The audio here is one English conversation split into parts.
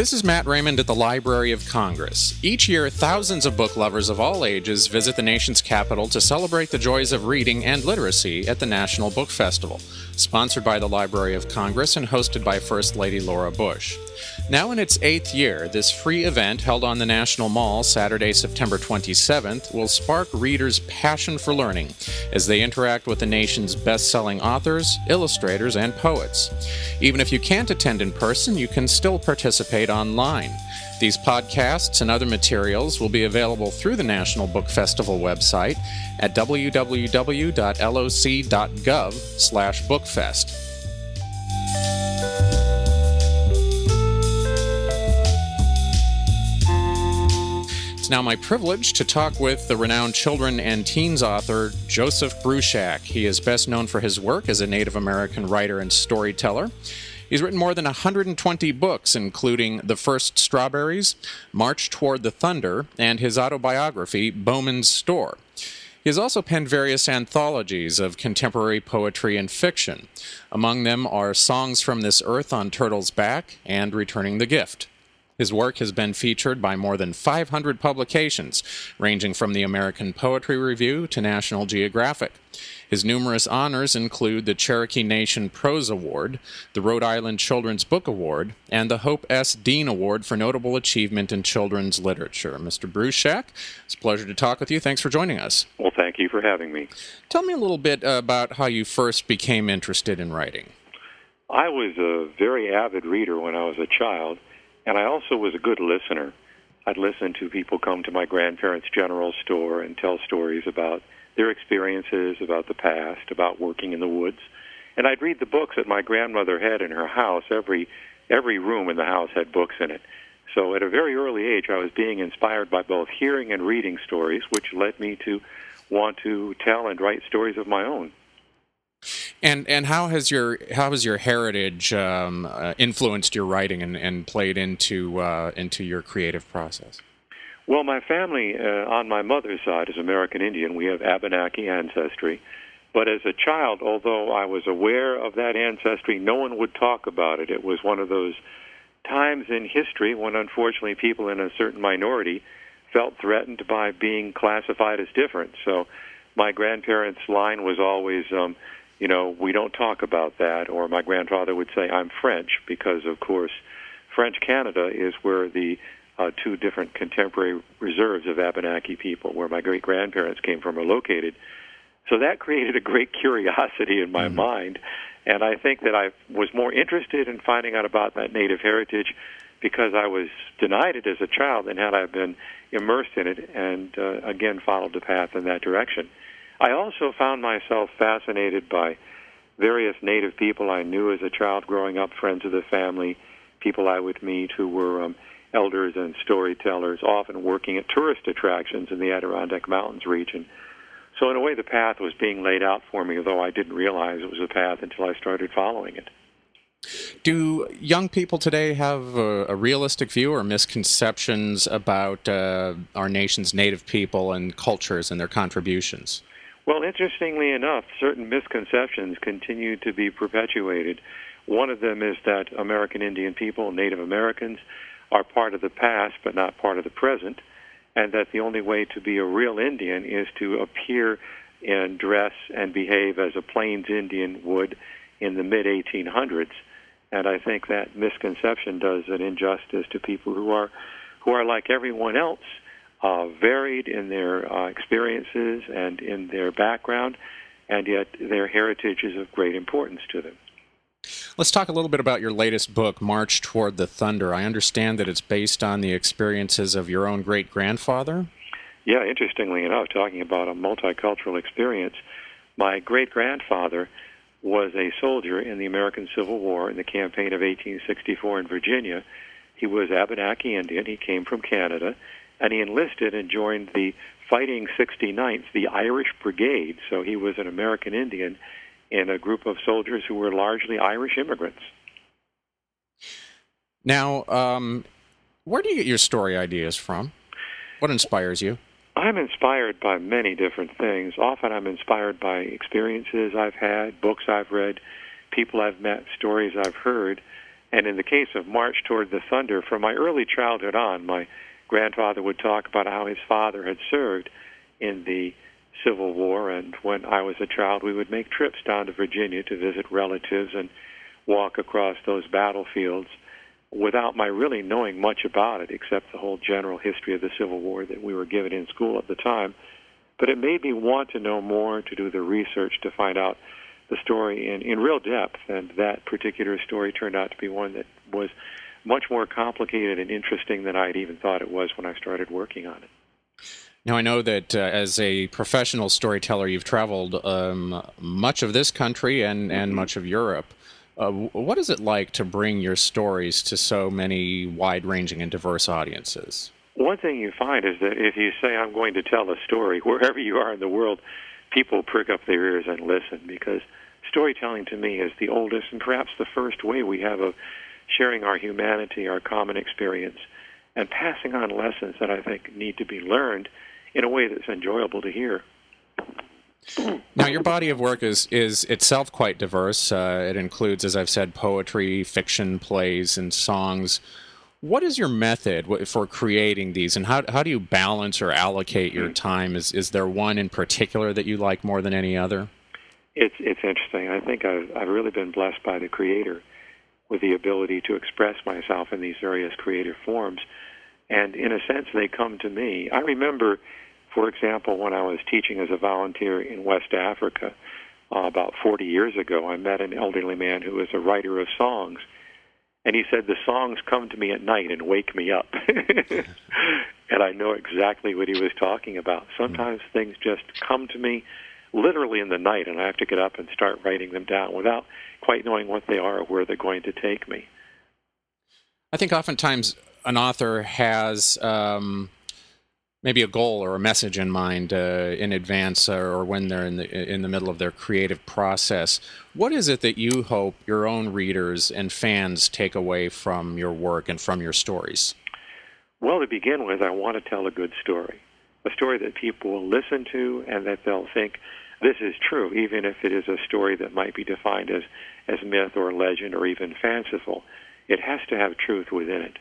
This is Matt Raymond at the Library of Congress. Each year, thousands of book lovers of all ages visit the nation's capital to celebrate the joys of reading and literacy at the National Book Festival, sponsored by the Library of Congress and hosted by First Lady Laura Bush. Now in its eighth year, this free event held on the National Mall Saturday, September 27th will spark readers' passion for learning as they interact with the nation's best selling authors, illustrators, and poets. Even if you can't attend in person, you can still participate online. These podcasts and other materials will be available through the National Book Festival website at www.loc.gov/bookfest. now my privilege to talk with the renowned children and teens author Joseph Bruchac. He is best known for his work as a Native American writer and storyteller. He's written more than 120 books, including The First Strawberries, March Toward the Thunder, and his autobiography, Bowman's Store. He has also penned various anthologies of contemporary poetry and fiction. Among them are Songs from This Earth on Turtle's Back and Returning the Gift. His work has been featured by more than 500 publications, ranging from the American Poetry Review to National Geographic. His numerous honors include the Cherokee Nation Prose Award, the Rhode Island Children's Book Award, and the Hope S. Dean Award for Notable Achievement in Children's Literature. Mr. Bruchac, it's a pleasure to talk with you. Thanks for joining us. Well, thank you for having me. Tell me a little bit about how you first became interested in writing. I was a very avid reader when I was a child and I also was a good listener. I'd listen to people come to my grandparents' general store and tell stories about their experiences, about the past, about working in the woods. And I'd read the books that my grandmother had in her house. Every every room in the house had books in it. So at a very early age, I was being inspired by both hearing and reading stories, which led me to want to tell and write stories of my own. And and how has your how has your heritage um, uh, influenced your writing and, and played into uh, into your creative process? Well, my family uh, on my mother's side is American Indian. We have Abenaki ancestry. But as a child, although I was aware of that ancestry, no one would talk about it. It was one of those times in history when, unfortunately, people in a certain minority felt threatened by being classified as different. So my grandparents' line was always, um, you know, we don't talk about that. Or my grandfather would say, I'm French, because, of course, French Canada is where the uh, two different contemporary reserves of Abenaki people, where my great grandparents came from, are located. So that created a great curiosity in my mm-hmm. mind. And I think that I was more interested in finding out about that native heritage because I was denied it as a child than had I been immersed in it and uh, again followed the path in that direction. I also found myself fascinated by various native people I knew as a child growing up, friends of the family, people I would meet who were um, elders and storytellers, often working at tourist attractions in the Adirondack Mountains region. So, in a way, the path was being laid out for me, though I didn't realize it was a path until I started following it. Do young people today have a, a realistic view or misconceptions about uh, our nation's native people and cultures and their contributions? Well, interestingly enough, certain misconceptions continue to be perpetuated. One of them is that American Indian people, Native Americans, are part of the past but not part of the present, and that the only way to be a real Indian is to appear and dress and behave as a Plains Indian would in the mid 1800s. And I think that misconception does an injustice to people who are who are like everyone else uh, varied in their uh, experiences and in their background, and yet their heritage is of great importance to them. Let's talk a little bit about your latest book, March Toward the Thunder. I understand that it's based on the experiences of your own great grandfather. Yeah, interestingly enough, talking about a multicultural experience, my great grandfather was a soldier in the American Civil War in the campaign of 1864 in Virginia. He was Abenaki Indian. He came from Canada and he enlisted and joined the Fighting 69th, the Irish Brigade. So he was an American Indian in a group of soldiers who were largely Irish immigrants. Now, um, where do you get your story ideas from? What inspires you? I'm inspired by many different things. Often I'm inspired by experiences I've had, books I've read, people I've met, stories I've heard. And in the case of March Toward the Thunder, from my early childhood on, my grandfather would talk about how his father had served in the Civil War, and when I was a child, we would make trips down to Virginia to visit relatives and walk across those battlefields without my really knowing much about it, except the whole general history of the Civil War that we were given in school at the time. But it made me want to know more, to do the research, to find out the story in, in real depth, and that particular story turned out to be one that was much more complicated and interesting than I had even thought it was when I started working on it. Now, I know that uh, as a professional storyteller, you've traveled um, much of this country and, and mm-hmm. much of Europe. Uh, what is it like to bring your stories to so many wide ranging and diverse audiences? One thing you find is that if you say, I'm going to tell a story, wherever you are in the world, people prick up their ears and listen because storytelling to me is the oldest and perhaps the first way we have of sharing our humanity, our common experience, and passing on lessons that I think need to be learned in a way that's enjoyable to hear. Now, your body of work is is itself quite diverse. Uh, it includes, as I've said, poetry, fiction, plays, and songs. What is your method for creating these, and how how do you balance or allocate your time? Is is there one in particular that you like more than any other? It's it's interesting. I think I've I've really been blessed by the Creator with the ability to express myself in these various creative forms, and in a sense, they come to me. I remember for example, when I was teaching as a volunteer in West Africa uh, about 40 years ago, I met an elderly man who was a writer of songs. And he said, The songs come to me at night and wake me up. and I know exactly what he was talking about. Sometimes things just come to me literally in the night, and I have to get up and start writing them down without quite knowing what they are or where they're going to take me. I think oftentimes an author has. Um maybe a goal or a message in mind uh, in advance or when they're in the in the middle of their creative process. What is it that you hope your own readers and fans take away from your work and from your stories? Well, to begin with, I want to tell a good story, a story that people will listen to and that they'll think this is true, even if it is a story that might be defined as as myth or legend or even fanciful. It has to have truth within it.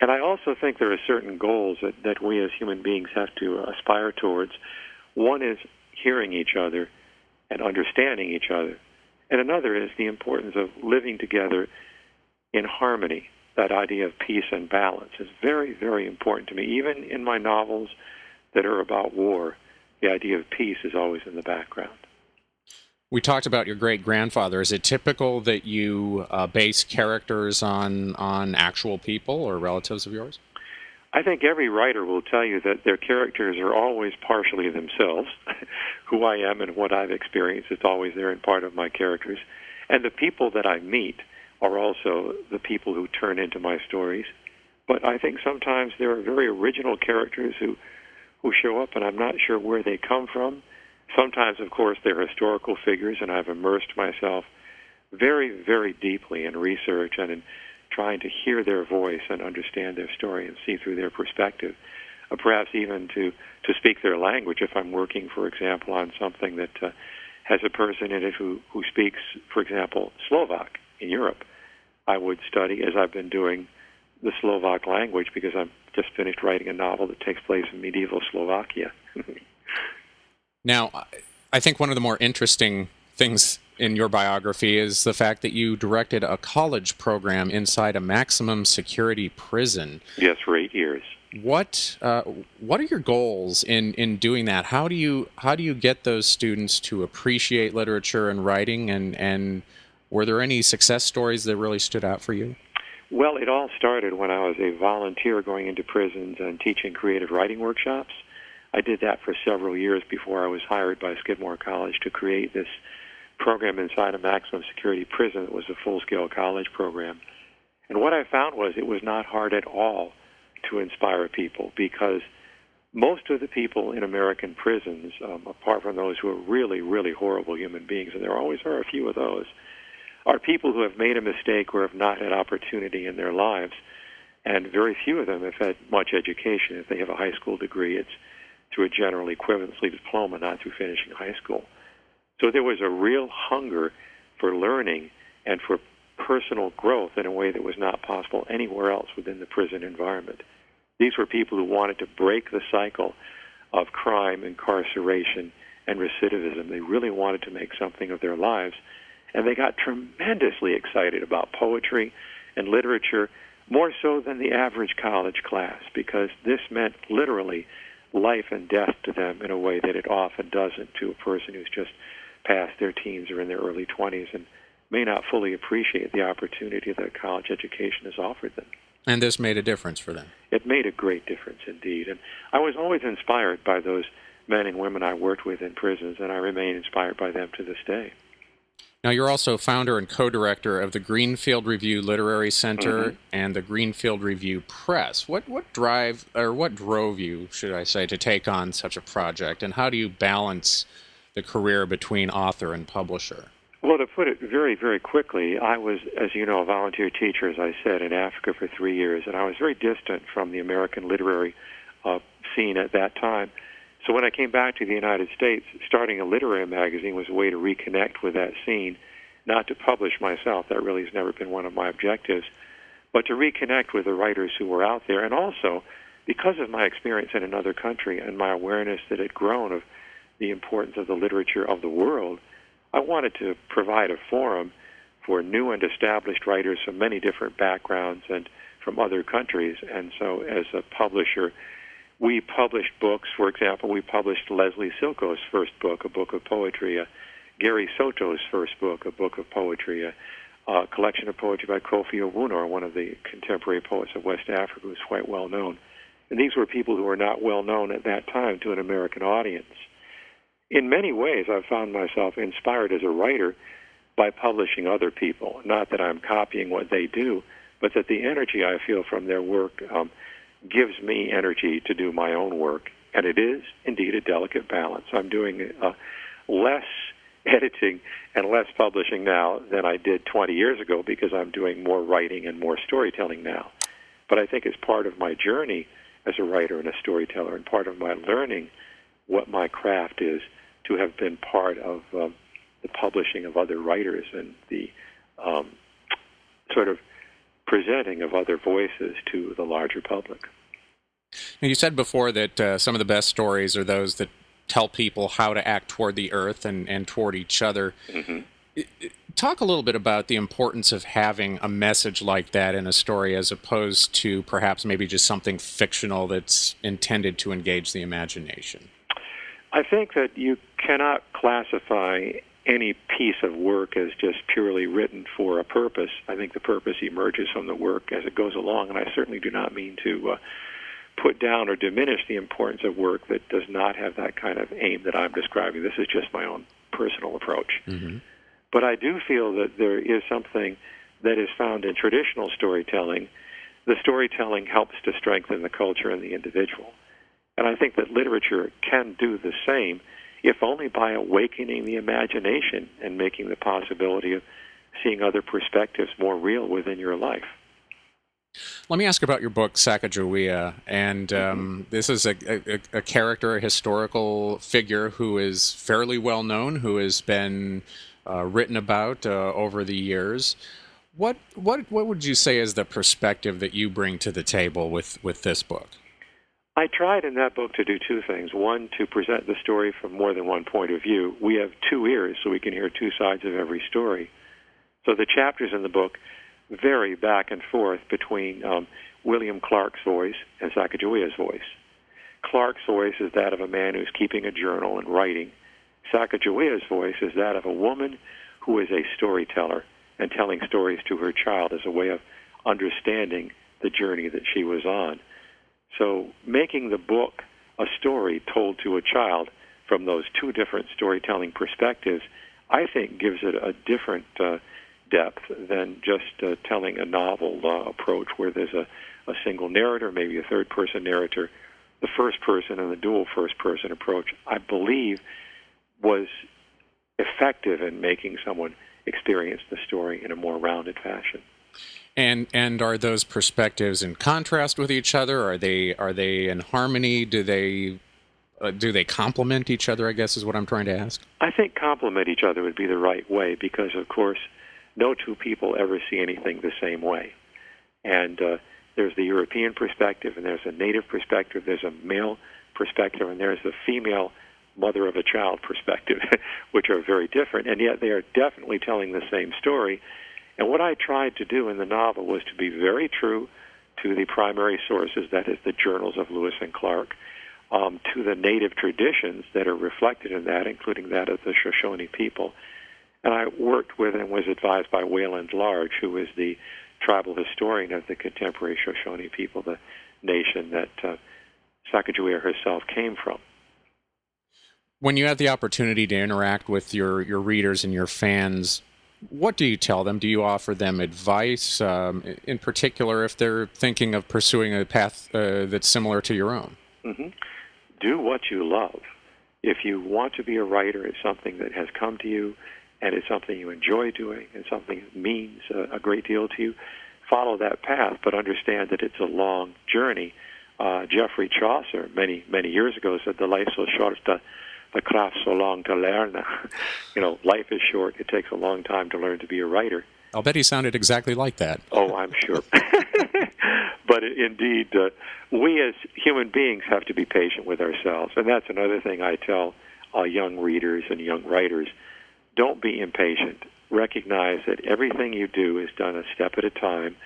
And I also think there are certain goals that, that we as human beings have to aspire towards. One is hearing each other and understanding each other. And another is the importance of living together in harmony. That idea of peace and balance is very, very important to me. Even in my novels that are about war, the idea of peace is always in the background. We talked about your great grandfather. Is it typical that you uh, base characters on on actual people or relatives of yours? I think every writer will tell you that their characters are always partially themselves. Who I am and what I've experienced is always there in part of my characters. And the people that I meet are also the people who turn into my stories. But I think sometimes there are very original characters who who show up and I'm not sure where they come from Sometimes, of course, they're historical figures, and I've immersed myself very, very deeply in research and in trying to hear their voice and understand their story and see through their perspective. Uh, perhaps even to, to speak their language if I'm working, for example, on something that uh, has a person in it who, who speaks, for example, Slovak in Europe. I would study, as I've been doing, the Slovak language because I've just finished writing a novel that takes place in medieval Slovakia. Now, I think one of the more interesting things in your biography is the fact that you directed a college program inside a maximum security prison. Yes, for eight years. What uh, what are your goals in, in doing that? How do you how do you get those students to appreciate literature and writing? And and were there any success stories that really stood out for you? Well, it all started when I was a volunteer going into prisons and teaching creative writing workshops. I did that for several years before I was hired by Skidmore College to create this program inside a maximum security prison that was a full-scale college program. And what I found was it was not hard at all to inspire people because most of the people in American prisons, um, apart from those who are really, really horrible human beings, and there always are a few of those, are people who have made a mistake or have not had opportunity in their lives. And very few of them have had much education. If they have a high school degree, it's through a general equivalency diploma, not through finishing high school. So there was a real hunger for learning and for personal growth in a way that was not possible anywhere else within the prison environment. These were people who wanted to break the cycle of crime, incarceration, and recidivism. They really wanted to make something of their lives. And they got tremendously excited about poetry and literature, more so than the average college class, because this meant literally life and death to them in a way that it often doesn't to a person who's just past their teens or in their early 20s and may not fully appreciate the opportunity that college education has offered them. And this made a difference for them. It made a great difference indeed. And I was always inspired by those men and women I worked with in prisons, and I remain inspired by them to this day. Now, you're also founder and co director of the Greenfield Review Literary Center mm-hmm. and the Greenfield Review Press. What, what drive, or what drove you, should I say, to take on such a project, and how do you balance the career between author and publisher? Well, to put it very, very quickly, I was, as you know, a volunteer teacher, as I said, in Africa for three years, and I was very distant from the American literary uh, scene at that time. So when I came back to the United States, starting a literary magazine was a way to reconnect with that scene, not to publish myself. That really has never been one of my objectives, but to reconnect with the writers who were out there. And also, because of my experience in another country and my awareness that had grown of the importance of the literature of the world, I wanted to provide a forum for new and established writers from many different backgrounds and from other countries. And so, as a publisher, we published books. For example, we published Leslie Silko's first book, a book of poetry, uh, Gary Soto's first book, a book of poetry, a, a collection of poetry by Kofi Awoonor, one of the contemporary poets of West Africa who's quite well known. And these were people who were not well known at that time to an American audience. In many ways, I've found myself inspired as a writer by publishing other people. Not that I'm copying what they do, but that the energy I feel from their work um, gives me energy to do my own work. And it is indeed a delicate balance. I'm doing uh, less editing and less publishing now than I did 20 years ago because I'm doing more writing and more storytelling now. But I think it's part of my journey as a writer and a storyteller and part of my learning what my craft is to have been part of um, the publishing of other writers and the um, sort of presenting of other voices to the larger public. Now, you said before that uh, some of the best stories are those that tell people how to act toward the earth and, and toward each other. Mm-hmm. Talk a little bit about the importance of having a message like that in a story as opposed to perhaps maybe just something fictional that's intended to engage the imagination. I think that you cannot classify any piece of work as just purely written for a purpose. I think the purpose emerges from the work as it goes along, and I certainly do not mean to uh, put down or diminish the importance of work that does not have that kind of aim that I'm describing. This is just my own personal approach. Mm-hmm. But I do feel that there is something that is found in traditional storytelling. The storytelling helps to strengthen the culture and the individual. And I think that literature can do the same if only by awakening the imagination and making the possibility of seeing other perspectives more real within your life. Let me ask about your book, Sacagawea. And mm-hmm. um, this is a, a, a, character, a historical figure who is fairly well known, who has been uh, written about uh, over the years. What, what, what would you say is the perspective that you bring to the table with, with this book? I tried in that book to do two things. One, to present the story from more than one point of view. We have two ears, so we can hear two sides of every story. So the chapters in the book vary back and forth between um, William Clark's voice and Sacagawea's voice. Clark's voice is that of a man who's keeping a journal and writing. Sacagawea's voice is that of a woman who is a storyteller and telling stories to her child as a way of understanding the journey that she was on. So making the book a story told to a child from those two different storytelling perspectives, I think gives it a different uh, depth than just uh, telling a novel uh, approach where there's a, a single narrator, maybe a third person narrator. The first person and the dual first person approach, I believe, was effective in making someone experience the story in a more rounded fashion. And and are those perspectives in contrast with each other? Are they are they in harmony? Do they uh, do they complement each other? I guess is what I'm trying to ask. I think complement each other would be the right way because, of course, no two people ever see anything the same way. And uh, there's the European perspective, and there's a native perspective, there's a male perspective, and there's the female mother of a child perspective, which are very different, and yet they are definitely telling the same story. And what I tried to do in the novel was to be very true to the primary sources, that is, the journals of Lewis and Clark, um, to the native traditions that are reflected in that, including that of the Shoshone people. And I worked with and was advised by Wayland Large, who is the tribal historian of the contemporary Shoshone people, the nation that uh, Sacagawea herself came from. When you have the opportunity to interact with your, your readers and your fans, what do you tell them? Do you offer them advice, um, in particular, if they're thinking of pursuing a path uh, that's similar to your own? Mm-hmm. Do what you love. If you want to be a writer, it's something that has come to you and it's something you enjoy doing and something that means a, a great deal to you, follow that path, but understand that it's a long journey. Uh, Geoffrey Chaucer, many, many years ago, said, The life so short, the, the craft so long to learn. you know, life is short. It takes a long time to learn to be a writer. I'll bet he sounded exactly like that. Oh, I'm sure. but indeed, uh, we as human beings have to be patient with ourselves. And that's another thing I tell uh, young readers and young writers don't be impatient. Recognize that everything you do is done a step at a time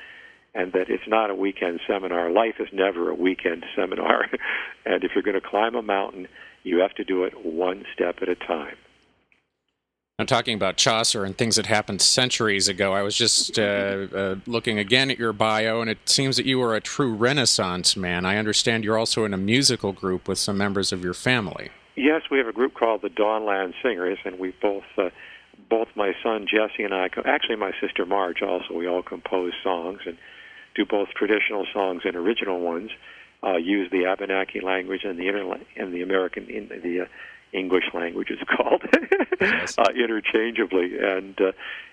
and that it's not a weekend seminar. Life is never a weekend seminar. and if you're going to climb a mountain, you have to do it one step at a time. I'm talking about Chaucer and things that happened centuries ago. I was just uh, uh, looking again at your bio, and it seems that you are a true Renaissance man. I understand you're also in a musical group with some members of your family. Yes, we have a group called the Dawnland Singers, and we both, uh, both my son Jesse and I, actually my sister Marge also, we all compose songs and do both traditional songs and original ones. Uh, use the Abenaki language and the interla- and the American in the uh, English language is called yes. uh, interchangeably, and uh,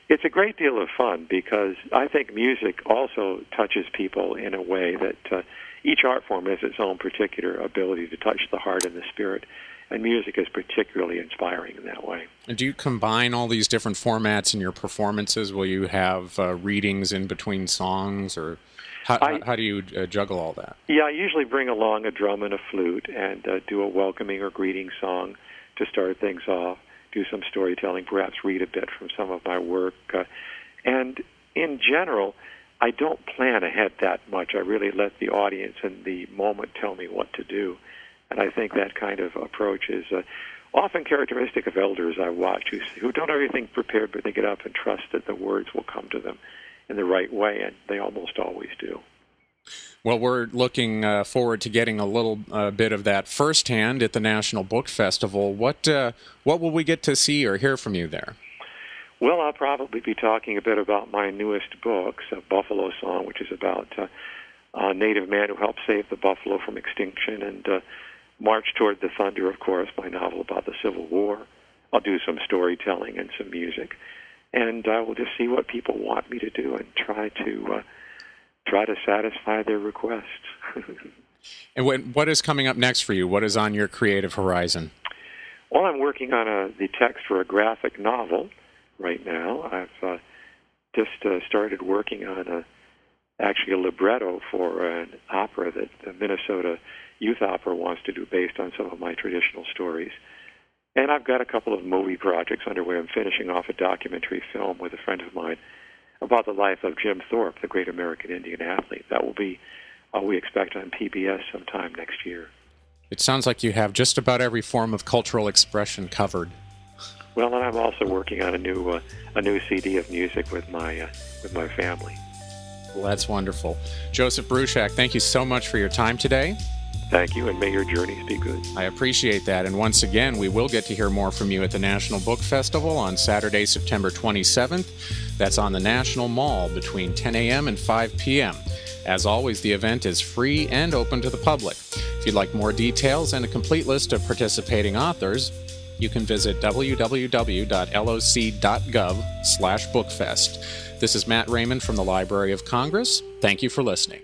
it's a great deal of fun because I think music also touches people in a way that uh, each art form has its own particular ability to touch the heart and the spirit and music is particularly inspiring in that way. And do you combine all these different formats in your performances? Will you have uh, readings in between songs, or how, I, how do you uh, juggle all that? Yeah, I usually bring along a drum and a flute and uh, do a welcoming or greeting song to start things off. Do some storytelling, perhaps read a bit from some of my work, uh, and in general. I don't plan ahead that much. I really let the audience and the moment tell me what to do. And I think that kind of approach is uh, often characteristic of elders I watch who, who don't have everything prepared, but they get up and trust that the words will come to them in the right way, and they almost always do. Well, we're looking uh, forward to getting a little uh, bit of that firsthand at the National Book Festival. What uh, what will we get to see or hear from you there? Well, I'll probably be talking a bit about my newest books, a Buffalo Song, which is about uh, a native man who helped save the buffalo from extinction, and uh, March Toward the Thunder, of course, my novel about the Civil War. I'll do some storytelling and some music, and I will just see what people want me to do and try to uh, try to satisfy their requests. and when, what is coming up next for you? What is on your creative horizon? Well, I'm working on a, the text for a graphic novel right now. I've uh, just uh, started working on a actually a libretto for an opera that the Minnesota Youth Opera wants to do based on some of my traditional stories. And I've got a couple of movie projects underway. I'm finishing off a documentary film with a friend of mine about the life of Jim Thorpe, the great American Indian athlete. That will be, uh, we expect, on PBS sometime next year. It sounds like you have just about every form of cultural expression covered. Well, and I'm also working on a new uh, a new CD of music with my uh, with my family. Well, that's wonderful. Joseph Bruchac, thank you so much for your time today. Thank you, and may your journeys be good. I appreciate that. And once again, we will get to hear more from you at the National Book Festival on Saturday, September 27th. That's on the National Mall between 10 a.m. and 5 p.m. As always, the event is free and open to the public. If you'd like more details and a complete list of participating authors, you can visit www.loc.gov slash bookfest. This is Matt Raymond from the Library of Congress. Thank you for listening.